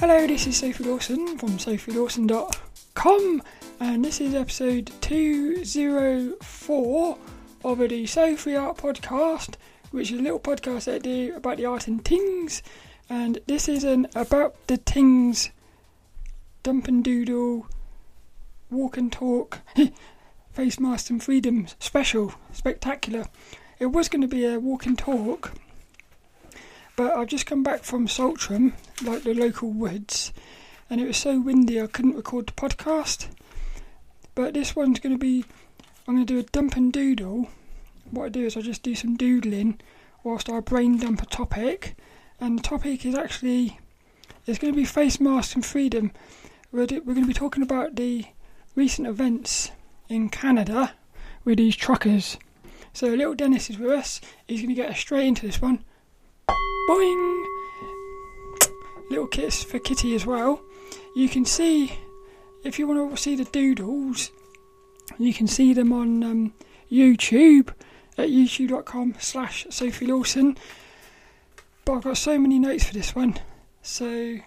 Hello, this is Sophie Lawson from sophielawson.com, and this is episode 204 of the Sophie Art Podcast, which is a little podcast that I do about the art and things. And this is an about the things dump and doodle, walk and talk, face mask and freedom special, spectacular. It was going to be a walk and talk but I've just come back from Saltram, like the local woods, and it was so windy I couldn't record the podcast. But this one's going to be, I'm going to do a dump and doodle. What I do is I just do some doodling whilst I brain dump a topic, and the topic is actually, it's going to be face masks and freedom. We're, we're going to be talking about the recent events in Canada with these truckers. So little Dennis is with us. He's going to get us straight into this one. Boing! Little kiss for Kitty as well. You can see, if you want to see the doodles, you can see them on um, YouTube at youtube.com slash Sophie Lawson. But I've got so many notes for this one. So,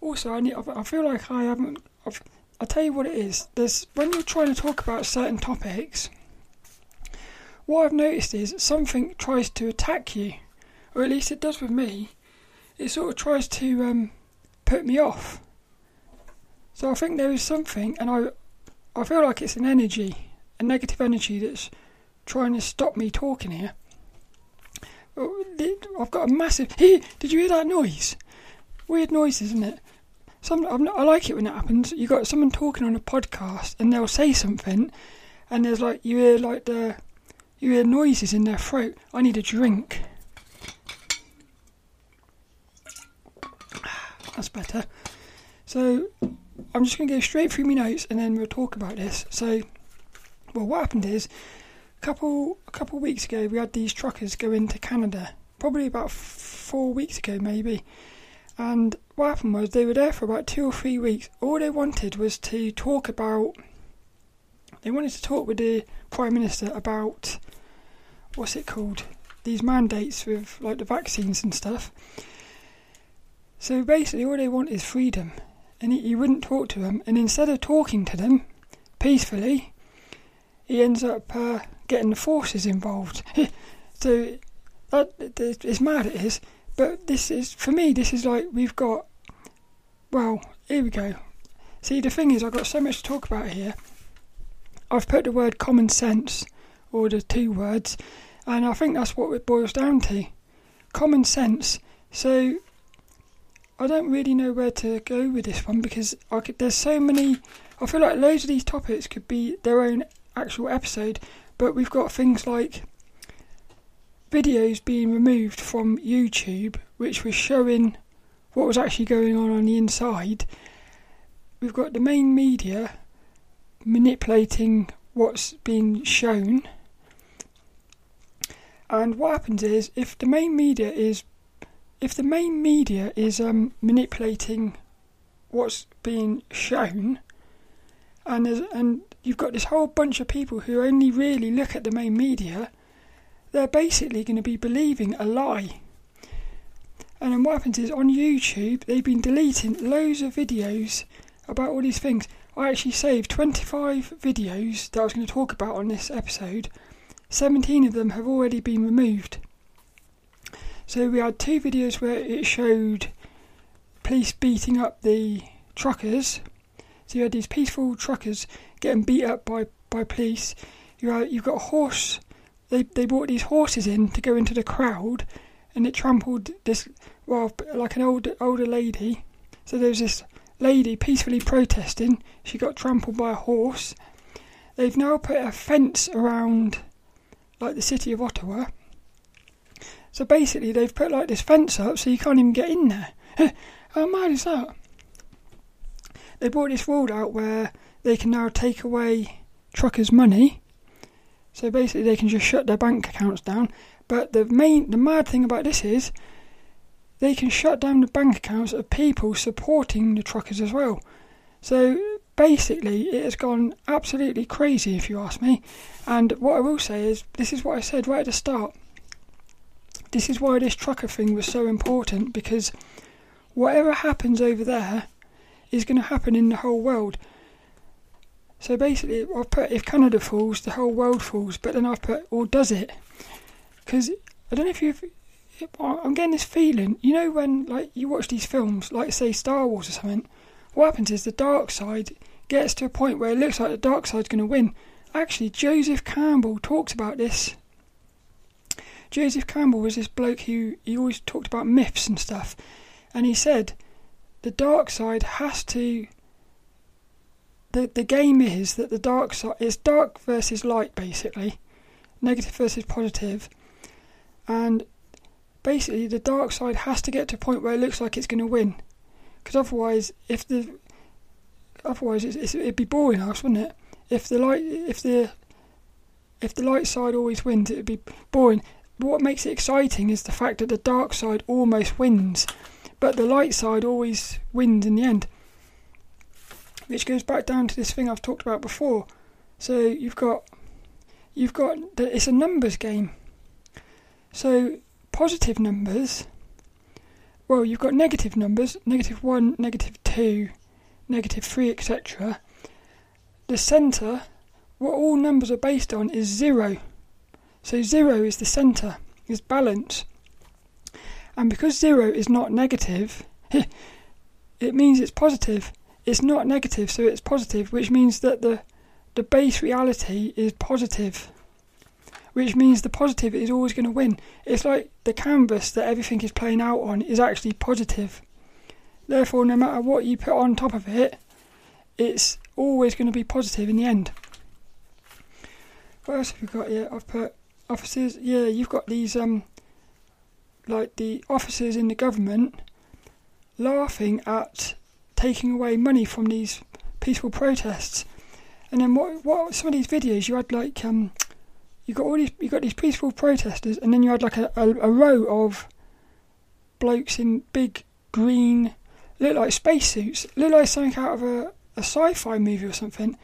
also, I, need, I feel like I haven't. I've, I'll tell you what it is. There's when you're trying to talk about certain topics, what I've noticed is something tries to attack you or at least it does with me, it sort of tries to um, put me off. So I think there is something, and I, I feel like it's an energy, a negative energy that's trying to stop me talking here. I've got a massive. Did you hear that noise? Weird noise, isn't it? Some not, I like it when that happens. You got someone talking on a podcast, and they'll say something, and there's like you hear like the you hear noises in their throat. I need a drink. That's better. So I'm just going to go straight through my notes and then we'll talk about this. So, well, what happened is a couple a couple of weeks ago we had these truckers go into Canada, probably about four weeks ago maybe. And what happened was they were there for about two or three weeks. All they wanted was to talk about. They wanted to talk with the prime minister about what's it called? These mandates with like the vaccines and stuff. So basically, all they want is freedom, and he, he wouldn't talk to them. And instead of talking to them peacefully, he ends up uh, getting the forces involved. so that it's mad, it is. But this is for me. This is like we've got. Well, here we go. See, the thing is, I've got so much to talk about here. I've put the word common sense, or the two words, and I think that's what it boils down to. Common sense. So I don't really know where to go with this one because could, there's so many. I feel like loads of these topics could be their own actual episode, but we've got things like videos being removed from YouTube, which was showing what was actually going on on the inside. We've got the main media manipulating what's being shown. And what happens is, if the main media is if the main media is um, manipulating what's being shown, and and you've got this whole bunch of people who only really look at the main media, they're basically going to be believing a lie. And then what happens is on YouTube they've been deleting loads of videos about all these things. I actually saved 25 videos that I was going to talk about on this episode. 17 of them have already been removed. So we had two videos where it showed police beating up the truckers. So you had these peaceful truckers getting beat up by, by police. You had, you've got a horse. They they brought these horses in to go into the crowd, and it trampled this well like an old older lady. So there was this lady peacefully protesting. She got trampled by a horse. They've now put a fence around like the city of Ottawa so basically, they've put like this fence up so you can't even get in there. How mad is that? They brought this rule out where they can now take away truckers' money. So basically, they can just shut their bank accounts down. But the main, the mad thing about this is, they can shut down the bank accounts of people supporting the truckers as well. So basically, it has gone absolutely crazy, if you ask me. And what I will say is, this is what I said right at the start this is why this trucker thing was so important because whatever happens over there is going to happen in the whole world. So basically, I've put if Canada falls, the whole world falls. But then I've put, or does it? Because I don't know if you've. I'm getting this feeling. You know when like you watch these films, like say Star Wars or something. What happens is the dark side gets to a point where it looks like the dark side's going to win. Actually, Joseph Campbell talks about this. Joseph Campbell was this bloke who he always talked about myths and stuff, and he said the dark side has to the the game is that the dark side is dark versus light basically, negative versus positive, and basically the dark side has to get to a point where it looks like it's going to win, because otherwise, if the otherwise it's, it's, it'd be boring us, wouldn't it? If the light if the if the light side always wins, it'd be boring. But what makes it exciting is the fact that the dark side almost wins, but the light side always wins in the end which goes back down to this thing I've talked about before. So you've got you've got it's a numbers game. So positive numbers. Well, you've got negative numbers, negative one, negative two, negative three, etc. The centre, what all numbers are based on, is zero. So zero is the centre, is balance. And because zero is not negative, it means it's positive it's not negative, so it's positive, which means that the the base reality is positive, which means the positive is always going to win. It's like the canvas that everything is playing out on is actually positive. Therefore, no matter what you put on top of it, it's always going to be positive in the end. What else have we got here? I've put officers. Yeah, you've got these um, like the officers in the government laughing at taking away money from these peaceful protests. And then what? What some of these videos you had like um, you got all these you got these peaceful protesters, and then you had like a, a, a row of blokes in big green, look like spacesuits, look like something out of a, a sci-fi movie or something.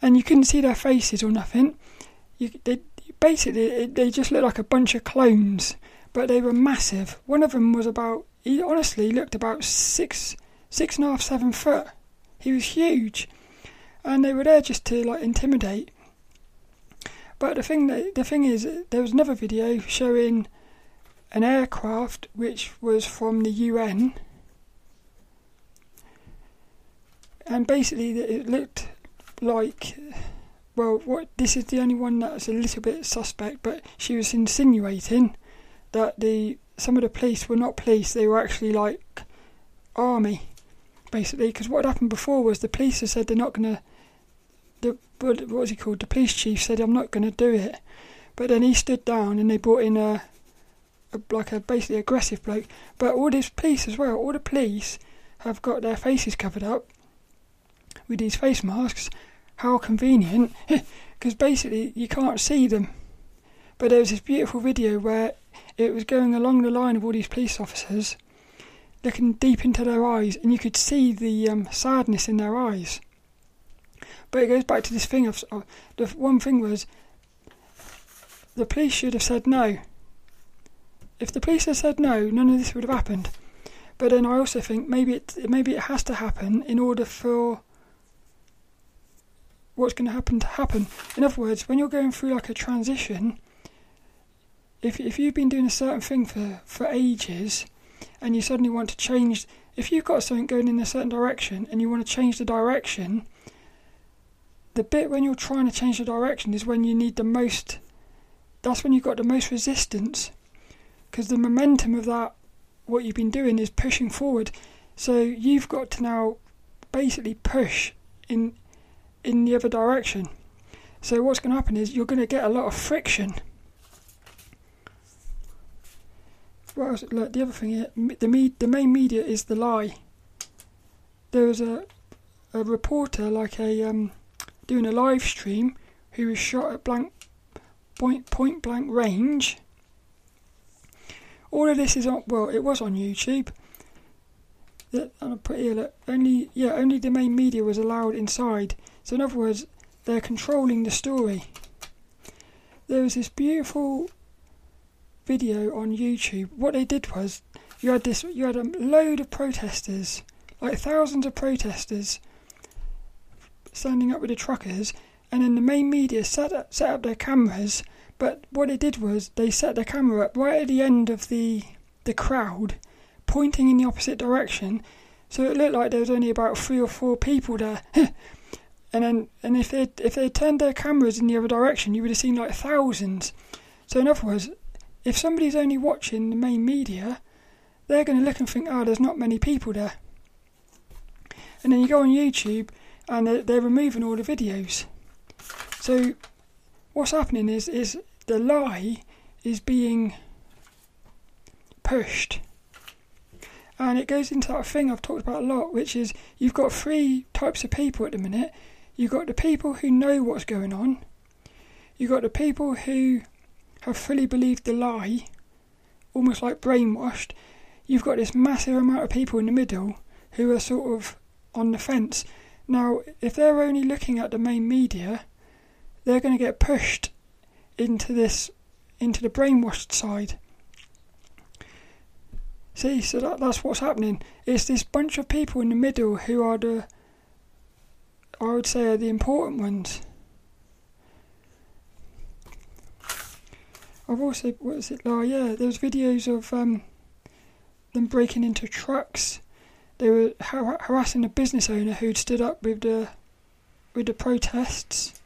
And you couldn't see their faces or nothing. You they basically they just looked like a bunch of clones, but they were massive. One of them was about he honestly looked about six six and a half, seven foot. He was huge, and they were there just to like intimidate. But the thing that the thing is, there was another video showing an aircraft which was from the UN, and basically it looked like. Well, what this is the only one that's a little bit suspect, but she was insinuating that the some of the police were not police; they were actually like army basically, because what happened before was the police have said they're not going to. The what was he called? The police chief said I'm not going to do it, but then he stood down and they brought in a, a like a basically aggressive bloke. But all these police as well, all the police have got their faces covered up with these face masks. How convenient, because basically you can't see them. But there was this beautiful video where it was going along the line of all these police officers looking deep into their eyes, and you could see the um, sadness in their eyes. But it goes back to this thing of, of the one thing was the police should have said no. If the police had said no, none of this would have happened. But then I also think maybe it maybe it has to happen in order for what's going to happen to happen. In other words, when you're going through like a transition, if if you've been doing a certain thing for for ages, and you suddenly want to change, if you've got something going in a certain direction and you want to change the direction, the bit when you're trying to change the direction is when you need the most, that's when you've got the most resistance. Because the momentum of that, what you've been doing, is pushing forward. So you've got to now basically push in in the other direction. So what's going to happen is you're going to get a lot of friction what else? Look, the other thing here, the me, the main media is the lie. There was a a reporter, like a um, doing a live stream, who was shot at blank point point blank range. All of this is on. Well, it was on YouTube. That I put here. Look, only yeah, only the main media was allowed inside. So in other words, they're controlling the story. There was this beautiful video on YouTube. What they did was you had this you had a load of protesters, like thousands of protesters standing up with the truckers and then the main media set up, set up their cameras, but what they did was they set their camera up right at the end of the the crowd, pointing in the opposite direction, so it looked like there was only about three or four people there. and then and if they if they turned their cameras in the other direction, you would have seen like thousands. So in other words, if somebody's only watching the main media, they're going to look and think, oh, there's not many people there. And then you go on YouTube and they're, they're removing all the videos. So what's happening is is the lie is being pushed. And it goes into that thing I've talked about a lot, which is you've got three types of people at the minute. You've got the people who know what's going on. You've got the people who have fully believed the lie, almost like brainwashed. You've got this massive amount of people in the middle who are sort of on the fence. Now, if they're only looking at the main media, they're going to get pushed into this, into the brainwashed side. See, so that, that's what's happening. It's this bunch of people in the middle who are the, I would say, are the important ones. I've also, what is it? Oh yeah, there's videos of um, them breaking into trucks. They were har- harassing a business owner who'd stood up with the, with the protests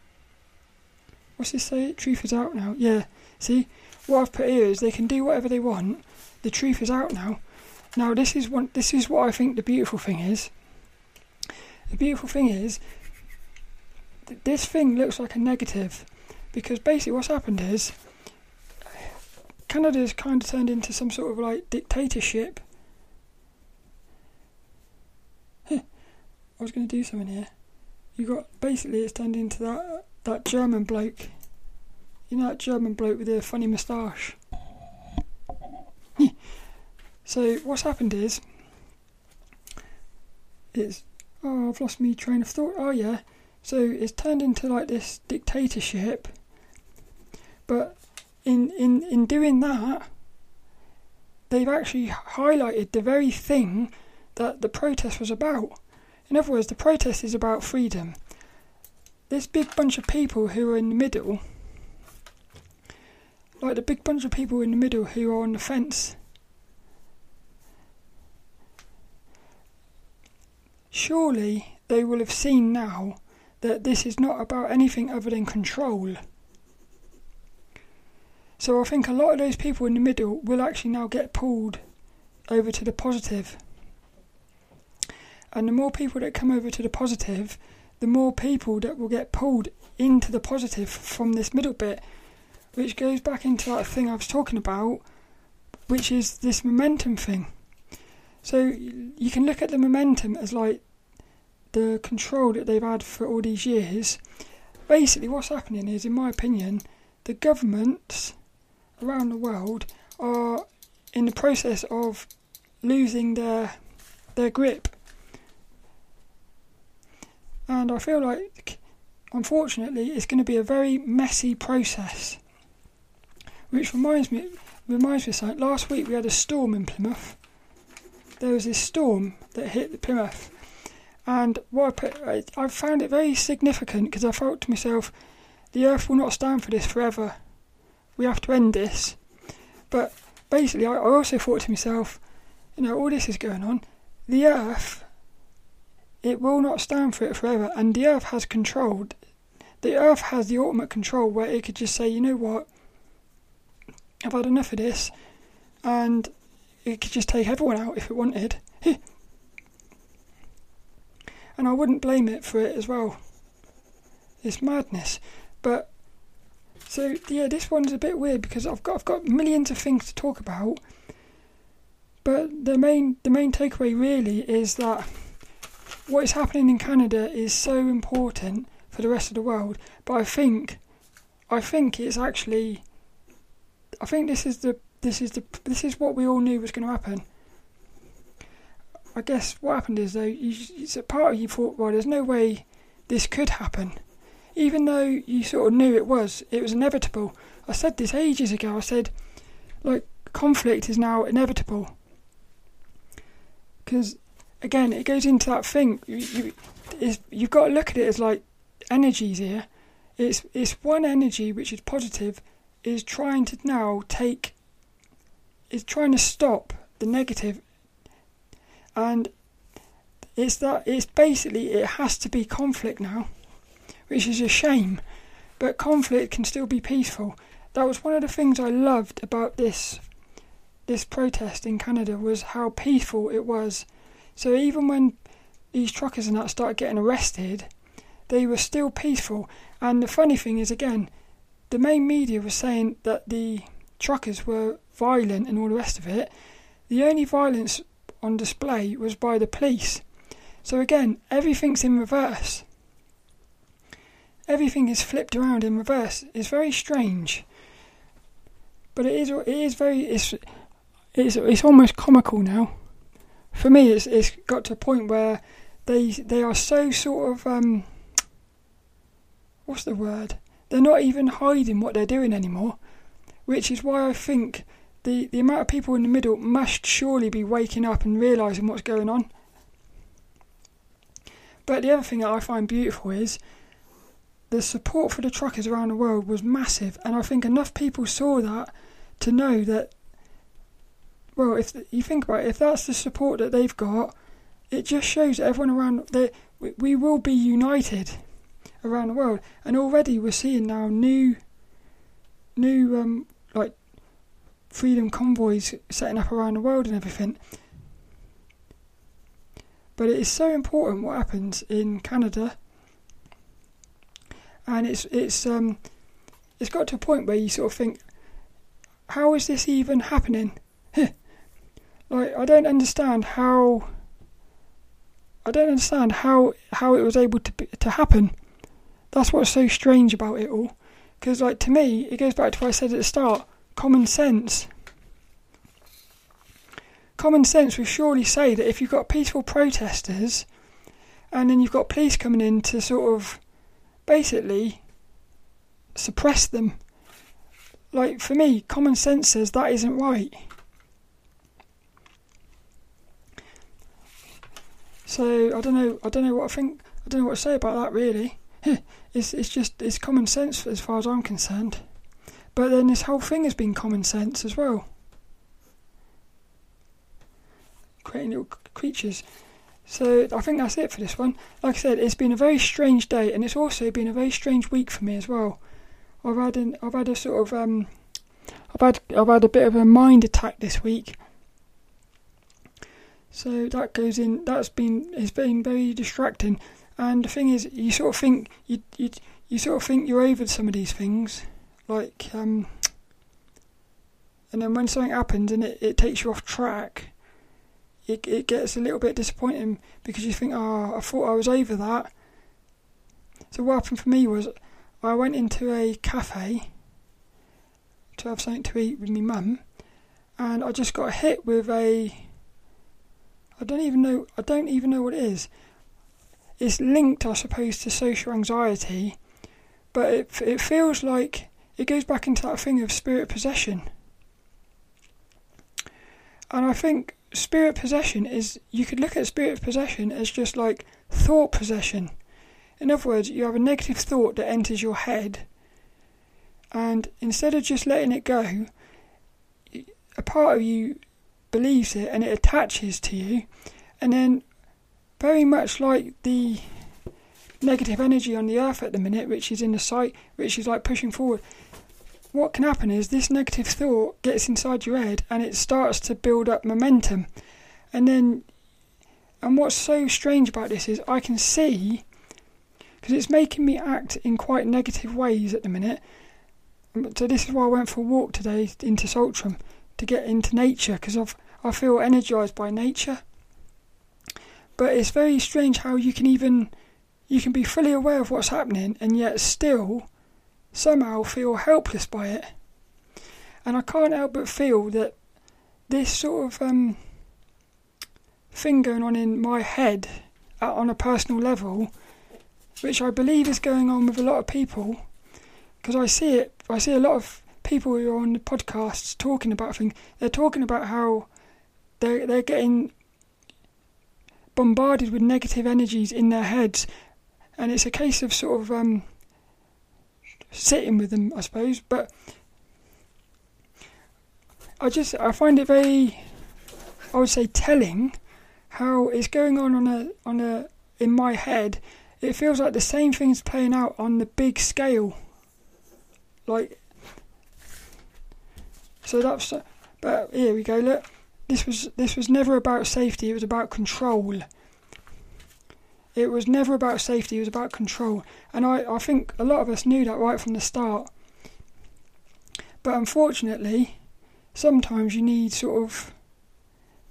what's this say? Truth is out now. Yeah. See, what I've put here is they can do whatever they want. The truth is out now. Now this is one. This is what I think the beautiful thing is. The beautiful thing is th- this thing looks like a negative because basically what's happened is Canada's kind of turned into some sort of like dictatorship. I was going to do something here. You got basically it's turned into that that German bloke. You know that German bloke with the funny moustache. so what's happened is, it's oh I've lost me train of thought. Oh yeah, so it's turned into like this dictatorship. But in in in doing that, they've actually highlighted the very thing that the protest was about. In other words, the protest is about freedom this big bunch of people who are in the middle, like the big bunch of people in the middle who are on the fence, surely they will have seen now that this is not about anything other than control. So I think a lot of those people in the middle will actually now get pulled over to the positive. And the more people that come over to the positive, the more people that will get pulled into the positive from this middle bit, which goes back into that thing I was talking about, which is this momentum thing. So you can look at the momentum as like the control that they've had for all these years. Basically, what's happening is, in my opinion, the governments around the world are in the process of losing their their grip and I feel like, unfortunately, it's going to be a very messy process. Which reminds me, reminds me of something. Last week we had a storm in Plymouth. There was this storm that hit Plymouth, and what I, put, I, found it very significant because I thought to myself, the Earth will not stand for this forever. We have to end this. But basically, I, I also thought to myself, you know, all this is going on. The Earth it will not stand for it forever, and the Earth has control. The Earth has the ultimate control where it could just say, you know what, I've had enough of this, and it could just take everyone out if it wanted. and I wouldn't blame it for it as well. It's madness. But so yeah, this one's a bit weird because I've got I've got millions of things to talk about. But the main the main takeaway really is that what is happening in Canada is so important for the rest of the world. But I think, I think it's actually, I think this is the this is the this is what we all knew was going to happen. I guess what happened is though, you, it's a part of you thought, well, there's no way this could happen, even though you sort of knew it was. It was inevitable. I said this ages ago. I said, like conflict is now inevitable. Because again, it goes into that thing. You, you, you've got to look at it as like energies here. It's it's one energy which is positive, is trying to now take, is trying to stop the negative, and it's that it's basically it has to be conflict now, which is a shame, but conflict can still be peaceful. That was one of the things I loved about this this protest in Canada was how peaceful it was. So even when these truckers and that started getting arrested, they were still peaceful. And the funny thing is, again, the main media was saying that the truckers were violent and all the rest of it. The only violence on display was by the police. So again, everything's in reverse. Everything is flipped around in reverse. It's very strange, but it is. It is very. It's. It's. It's almost comical now. For me, it's. It's got to a point where they. They are so sort of. Um, what's the word? They're not even hiding what they're doing anymore, which is why I think the the amount of people in the middle must surely be waking up and realizing what's going on. But the other thing that I find beautiful is the support for the truckers around the world was massive, and I think enough people saw that to know that. Well, if you think about it, if that's the support that they've got, it just shows everyone around that we will be united around the world, and already we're seeing now new, new um, like freedom convoys setting up around the world and everything. But it is so important what happens in Canada, and it's it's um it's got to a point where you sort of think, how is this even happening? like I don't understand how. I don't understand how how it was able to to happen. That's what's so strange about it all. Because like to me, it goes back to what I said at the start: common sense common sense would surely say that if you've got peaceful protesters and then you've got police coming in to sort of basically suppress them, like for me, common sense says that isn't right. So I don't know. I don't know what I think. I don't know what to say about that. Really, it's it's just it's common sense as far as I'm concerned. But then this whole thing has been common sense as well. Creating little creatures. So I think that's it for this one. Like I said, it's been a very strange day, and it's also been a very strange week for me as well. I've had an, I've had a sort of um, I've had I've had a bit of a mind attack this week. So that goes in. That's been it's been very distracting. And the thing is, you sort of think you you you sort of think you're over some of these things, like um, and then when something happens and it, it takes you off track, it, it gets a little bit disappointing because you think, oh, I thought I was over that. So what happened for me was I went into a cafe to have something to eat with my mum, and I just got hit with a. I don't even know. I don't even know what it is. It's linked, I suppose, to social anxiety, but it it feels like it goes back into that thing of spirit possession. And I think spirit possession is you could look at spirit possession as just like thought possession. In other words, you have a negative thought that enters your head, and instead of just letting it go, a part of you believes it and it attaches to you, and then very much like the negative energy on the earth at the minute, which is in the sight, which is like pushing forward, what can happen is this negative thought gets inside your head and it starts to build up momentum. And then, and what's so strange about this is I can see, because it's making me act in quite negative ways at the minute. Um, so this is why I went for a walk today into Saltram to get into nature because I feel energized by nature. But it's very strange how you can even you can be fully aware of what's happening and yet still somehow feel helpless by it. And I can't help but feel that this sort of um, thing going on in my head on a personal level, which I believe is going on with a lot of people, because I see it, I see a lot of people who are on the podcasts talking about things, they're talking about how they're they're getting bombarded with negative energies in their heads, and it's a case of sort of um, sitting with them, I suppose. But I just I find it very, I would say, telling how it's going on on a on a in my head. It feels like the same thing's playing out on the big scale. Like, so that's. But here we go. Look, this was this was never about safety. It was about control. It was never about safety. It was about control, and I I think a lot of us knew that right from the start. But unfortunately, sometimes you need sort of.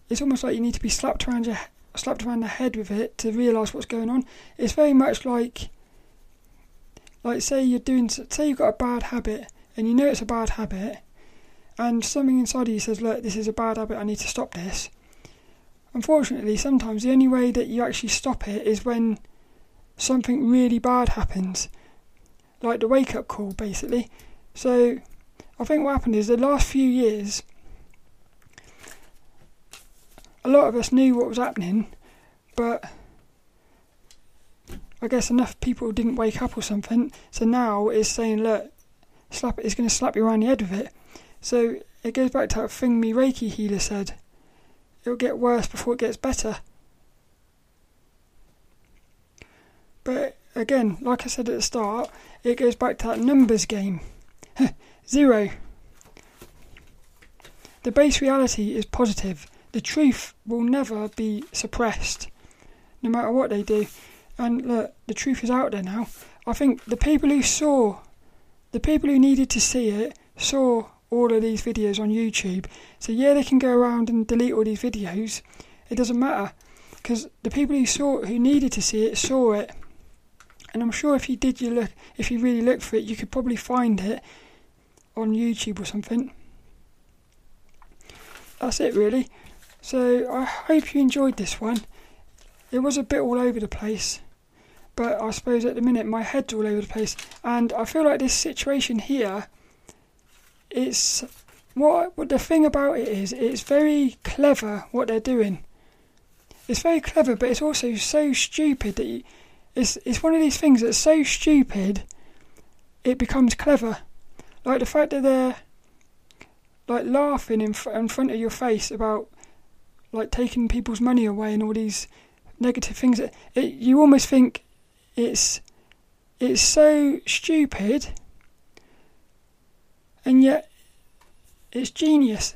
It's almost like you need to be slapped around your slapped around the head with it to realise what's going on. It's very much like, like say you're doing, say you've got a bad habit and you know it's a bad habit, and something inside of you says, "Look, this is a bad habit. I need to stop this." Unfortunately, sometimes the only way that you actually stop it is when something really bad happens, like the wake up call, basically. So, I think what happened is the last few years a lot of us knew what was happening, but I guess enough people didn't wake up or something. So now it's saying, look, slap it's going to slap you around the head with it. So it goes back to that thing me Reiki healer said. It'll get worse before it gets better. But again, like I said at the start, it goes back to that numbers game. Zero. The base reality is positive the truth will never be suppressed, no matter what they do. And look, the truth is out there now. I think the people who saw, the people who needed to see it, saw all of these videos on YouTube. So yeah, they can go around and delete all these videos. It doesn't matter because the people who saw, who needed to see it, saw it. And I'm sure if you did you look, if you really looked for it, you could probably find it on YouTube or something. That's it, really. So I hope you enjoyed this one. It was a bit all over the place, but I suppose at the minute my head's all over the place, and I feel like this situation here. It's what what the thing about it is. It's very clever what they're doing. It's very clever, but it's also so stupid that you, it's it's one of these things that's so stupid, it becomes clever. Like the fact that they're like laughing in, fr- in front of your face about like taking people's money away and all these negative things. It, it, you almost think it's it's so stupid, and yet it's genius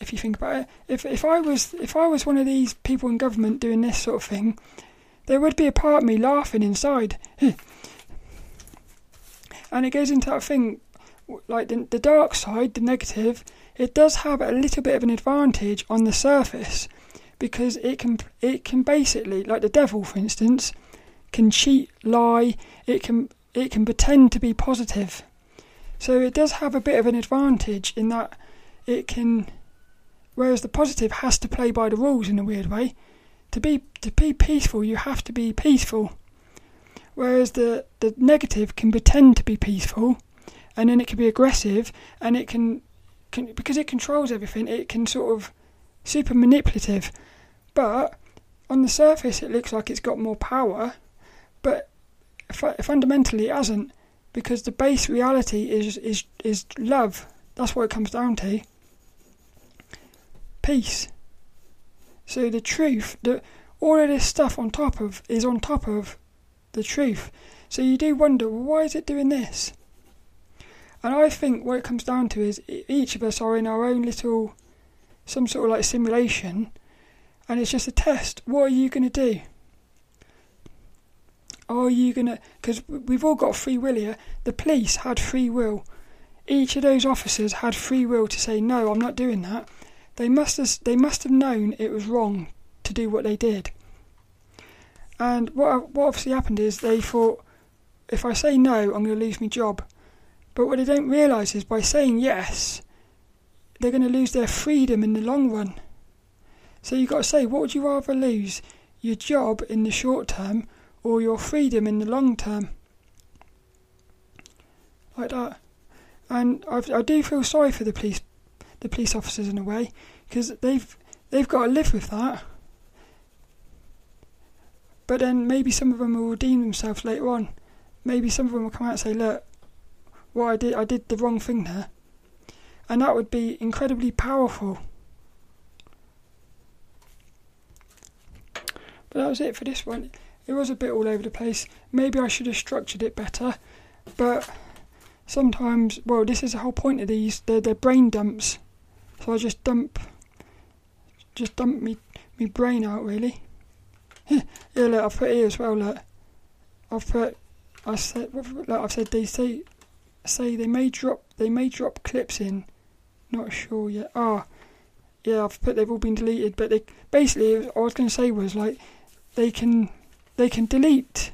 if you think about it. If if I was if I was one of these people in government doing this sort of thing, there would be a part of me laughing inside. and it goes into that thing like the, the dark side, the negative, it does have a little bit of an advantage on the surface because it can it can basically like the devil for instance can cheat lie it can it can pretend to be positive so it does have a bit of an advantage in that it can whereas the positive has to play by the rules in a weird way. To be to be peaceful you have to be peaceful. Whereas the the negative can pretend to be peaceful and then it can be aggressive and it can, can because it controls everything it can sort of super manipulative. But on the surface it looks like it's got more power but fundamentally it hasn't because the base reality is is is love. That's what it comes down to. Peace. So the truth that all of this stuff on top of is on top of the truth. So you do wonder well, why is it doing this? And I think what it comes down to is each of us are in our own little, some sort of like simulation, and it's just a test. What are you going to do? Are you going to. Because we've all got free will here. The police had free will. Each of those officers had free will to say, no, I'm not doing that. They must have, they must have known it was wrong to do what they did. And what, what obviously happened is they thought, if I say no, I'm going to lose my job. But what they don't realise is by saying yes, they're going to lose their freedom in the long run. So you've got to say, what would you rather lose? Your job in the short term or your freedom in the long term? Like that. and I've, I do feel sorry for the police, the police officers in a way, because they've they've got to live with that. But then maybe some of them will redeem themselves later on. Maybe some of them will come out and say, "Look, what I did, I did the wrong thing there," and that would be incredibly powerful. But that was it for this one. It was a bit all over the place. Maybe I should have structured it better, but sometimes, well, this is the whole point of these. They're, they're brain dumps, so I just dump, just dump me me brain out really. yeah, look, I've put here as well. Look, I've put, I said, look, I've said they say, say they may drop, they may drop clips in. Not sure yet. Ah, oh, yeah, I've put they've all been deleted, but they basically, I was going to say was like they can they can delete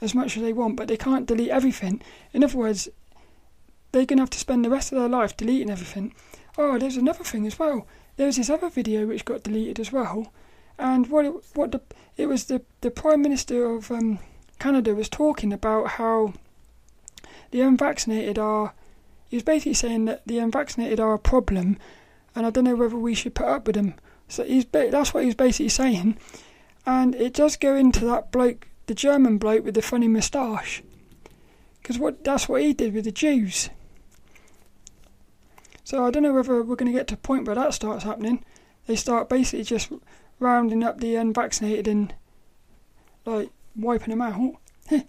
as much as they want, but they can't delete everything. In other words, they're going to have to spend the rest of their life deleting everything. Oh, there's another thing as well. There was this other video which got deleted as well, and what it, what the it was the the Prime Minister of um, Canada was talking about how the unvaccinated are. He was basically saying that the unvaccinated are a problem, and I don't know whether we should put up with them. So he's that's what he was basically saying and it does go into that bloke, the German bloke with the funny moustache, because what that's what he did with the Jews. So I don't know whether we're going to get to a point where that starts happening. They start basically just rounding up the unvaccinated and like wiping them out.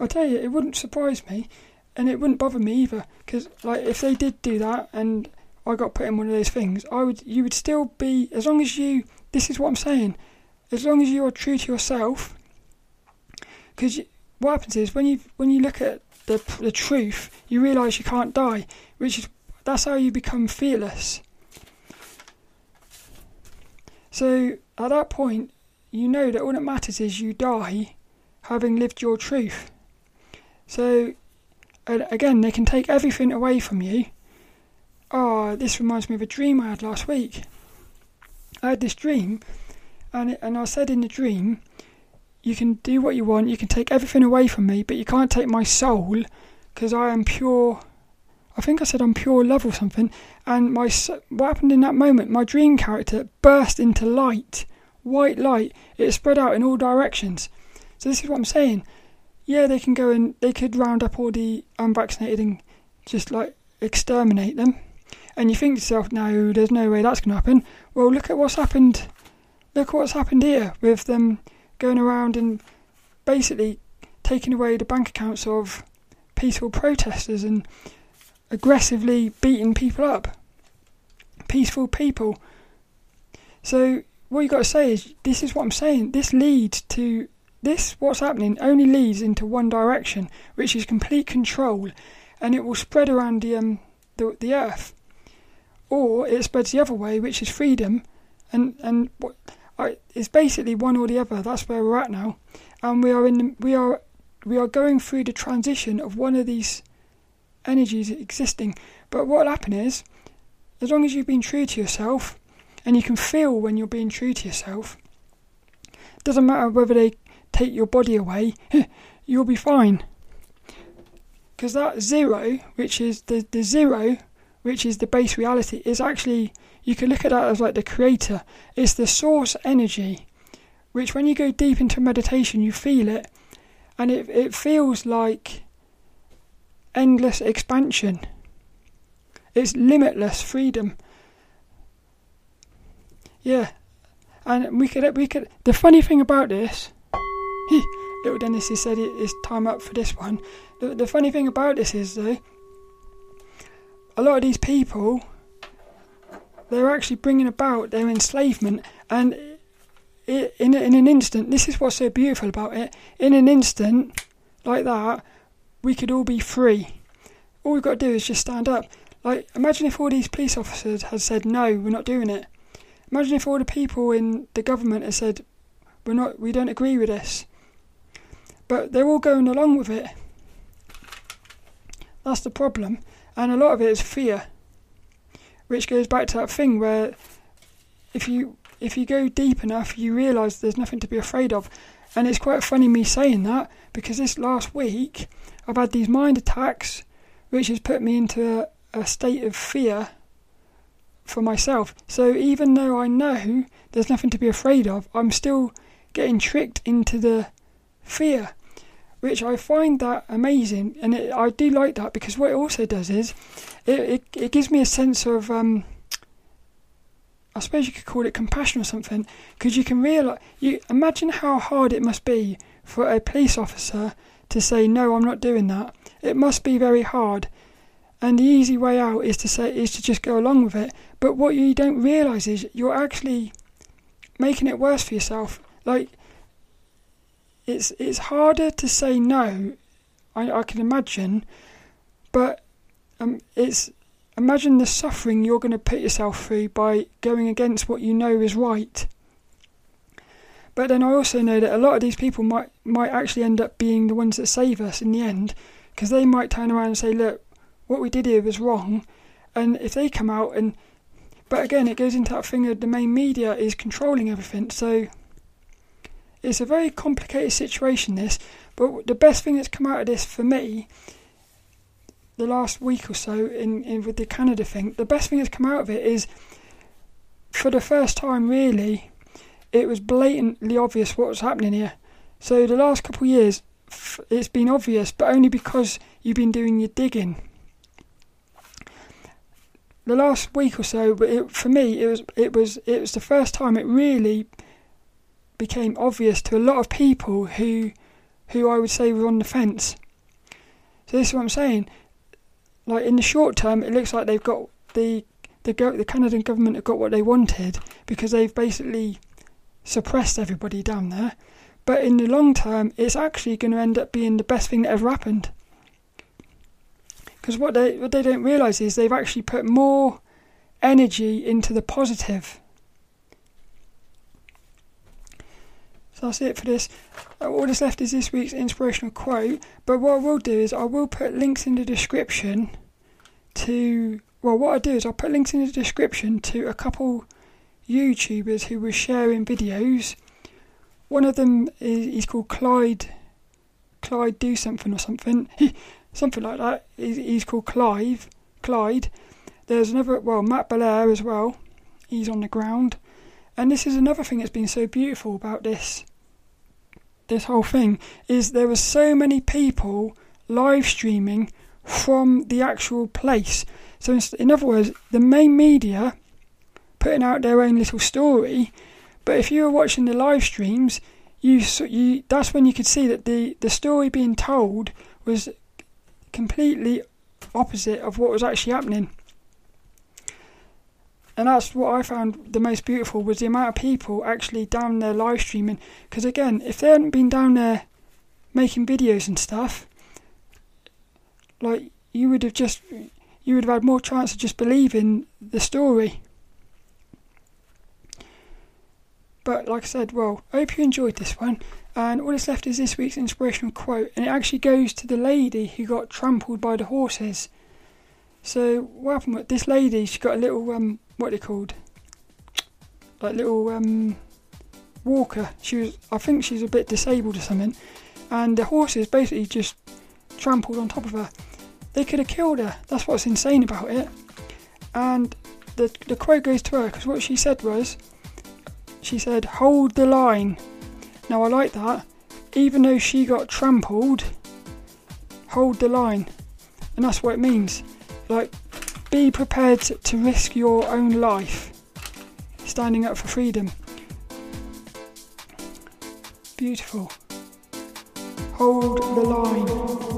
I'll tell you, it wouldn't surprise me, and it wouldn't bother me either. Because like if they did do that and I got put in one of those things, I would you would still be as long as you. This is what I'm saying as long as you are true to yourself, because what happens is when you when you look at the the truth, you realise you can't die, which is that's how you become fearless. So at that point, you know that all that matters is you die, having lived your truth. So again, they can take everything away from you. Oh, this reminds me of a dream I had last week. I had this dream and and I said in the dream, you can do what you want, you can take everything away from me, but you can't take my soul, because I am pure. I think I said I'm pure love or something. And my what happened in that moment? My dream character burst into light, white light. It spread out in all directions. So this is what I'm saying. Yeah, they can go and they could round up all the unvaccinated and just like exterminate them. And you think to yourself, no, there's no way that's going to happen. Well, look at what's happened look what's happened here with them going around and basically taking away the bank accounts of peaceful protesters and aggressively beating people up. Peaceful people. So what you got to say is this is what I'm saying. This leads to this what's happening only leads into one direction, which is complete control, and it will spread around the um, the, the earth, or it spreads the other way, which is freedom, and and what I, it's basically one or the other. That's where we're at now, and we are in. The, we are we are going through the transition of one of these energies existing. But what will happen is, as long as you've been true to yourself, and you can feel when you're being true to yourself, doesn't matter whether they take your body away, you'll be fine. Because that zero, which is the, the zero, which is the base reality, is actually you can look at that as like the creator. It's the source energy, which when you go deep into meditation, you feel it, and it it feels like endless expansion. It's limitless freedom. Yeah, and we could we could. The funny thing about this, little Dennis has said it's time up for this one. The, the funny thing about this is though, a lot of these people they're actually bringing about their enslavement and in, in an instant this is what's so beautiful about it in an instant like that we could all be free. All we've got to do is just stand up. Like imagine if all these police officers had said no we're not doing it. Imagine if all the people in the government had said we're not we don't agree with this. But they're all going along with it. That's the problem and a lot of it is fear which goes back to that thing where if you if you go deep enough, you realise there's nothing to be afraid of. And it's quite funny me saying that because this last week I've had these mind attacks, which has put me into a state of fear for myself. So even though I know there's nothing to be afraid of, I'm still getting tricked into the fear, which I find that amazing, and it, I do like that because what it also does is it it, it gives me a sense of um, I suppose you could call it compassion or something, because you can realize you imagine how hard it must be for a police officer to say no, I'm not doing that. It must be very hard, and the easy way out is to say is to just go along with it. But what you don't realize is you're actually making it worse for yourself. Like it's it's harder to say no. I, I can imagine, but um, it's imagine the suffering you're going to put yourself through by going against what you know is right. But then I also know that a lot of these people might might actually end up being the ones that save us in the end, because they might turn around and say, "Look, what we did here was wrong," and if they come out and, but again, it goes into that thing of the main media is controlling everything, so it's a very complicated situation. This, but the best thing that's come out of this for me, the last week or so in, in with the Canada thing, the best thing that's come out of it is, for the first time, really it was blatantly obvious what was happening here. So the last couple of years, it's been obvious, but only because you've been doing your digging. The last week or so, but it, for me, it was it was it was the first time it really became obvious to a lot of people who who I would say were on the fence. So this is what I'm saying. Like in the short term, it looks like they've got the the go- the Canadian government have got what they wanted because they've basically suppressed everybody down there. But in the long term, it's actually going to end up being the best thing that ever happened. Because what they what they don't realise is they've actually put more energy into the positive. That's it for this. Uh, all that's left is this week's inspirational quote. But what I will do is I will put links in the description to. Well, what I do is I'll put links in the description to a couple YouTubers who were sharing videos. One of them is he's called Clyde. Clyde do something or something, something like that. He's, he's called Clive. Clyde. There's another well Matt Belair as well. He's on the ground, and this is another thing that's been so beautiful about this. This whole thing is there were so many people live streaming from the actual place. So, in other words, the main media putting out their own little story. But if you were watching the live streams, you you that's when you could see that the the story being told was completely opposite of what was actually happening. And that's what I found the most beautiful was the amount of people actually down there live streaming. Because again, if they hadn't been down there making videos and stuff, like you would have just you would have had more chance of just believing the story. But like I said, well, I hope you enjoyed this one. And all that's left is this week's inspirational quote, and it actually goes to the lady who got trampled by the horses. So what happened with this lady? She got a little um, what are they called? Like little um, walker. She was, I think, she's a bit disabled or something. And the horses basically just trampled on top of her. They could have killed her. That's what's insane about it. And the the quote goes to her because what she said was, she said, Hold the line. Now I like that. Even though she got trampled, hold the line. And that's what it means. Like, be prepared to, risk your own life standing up for freedom. Beautiful. Hold the line.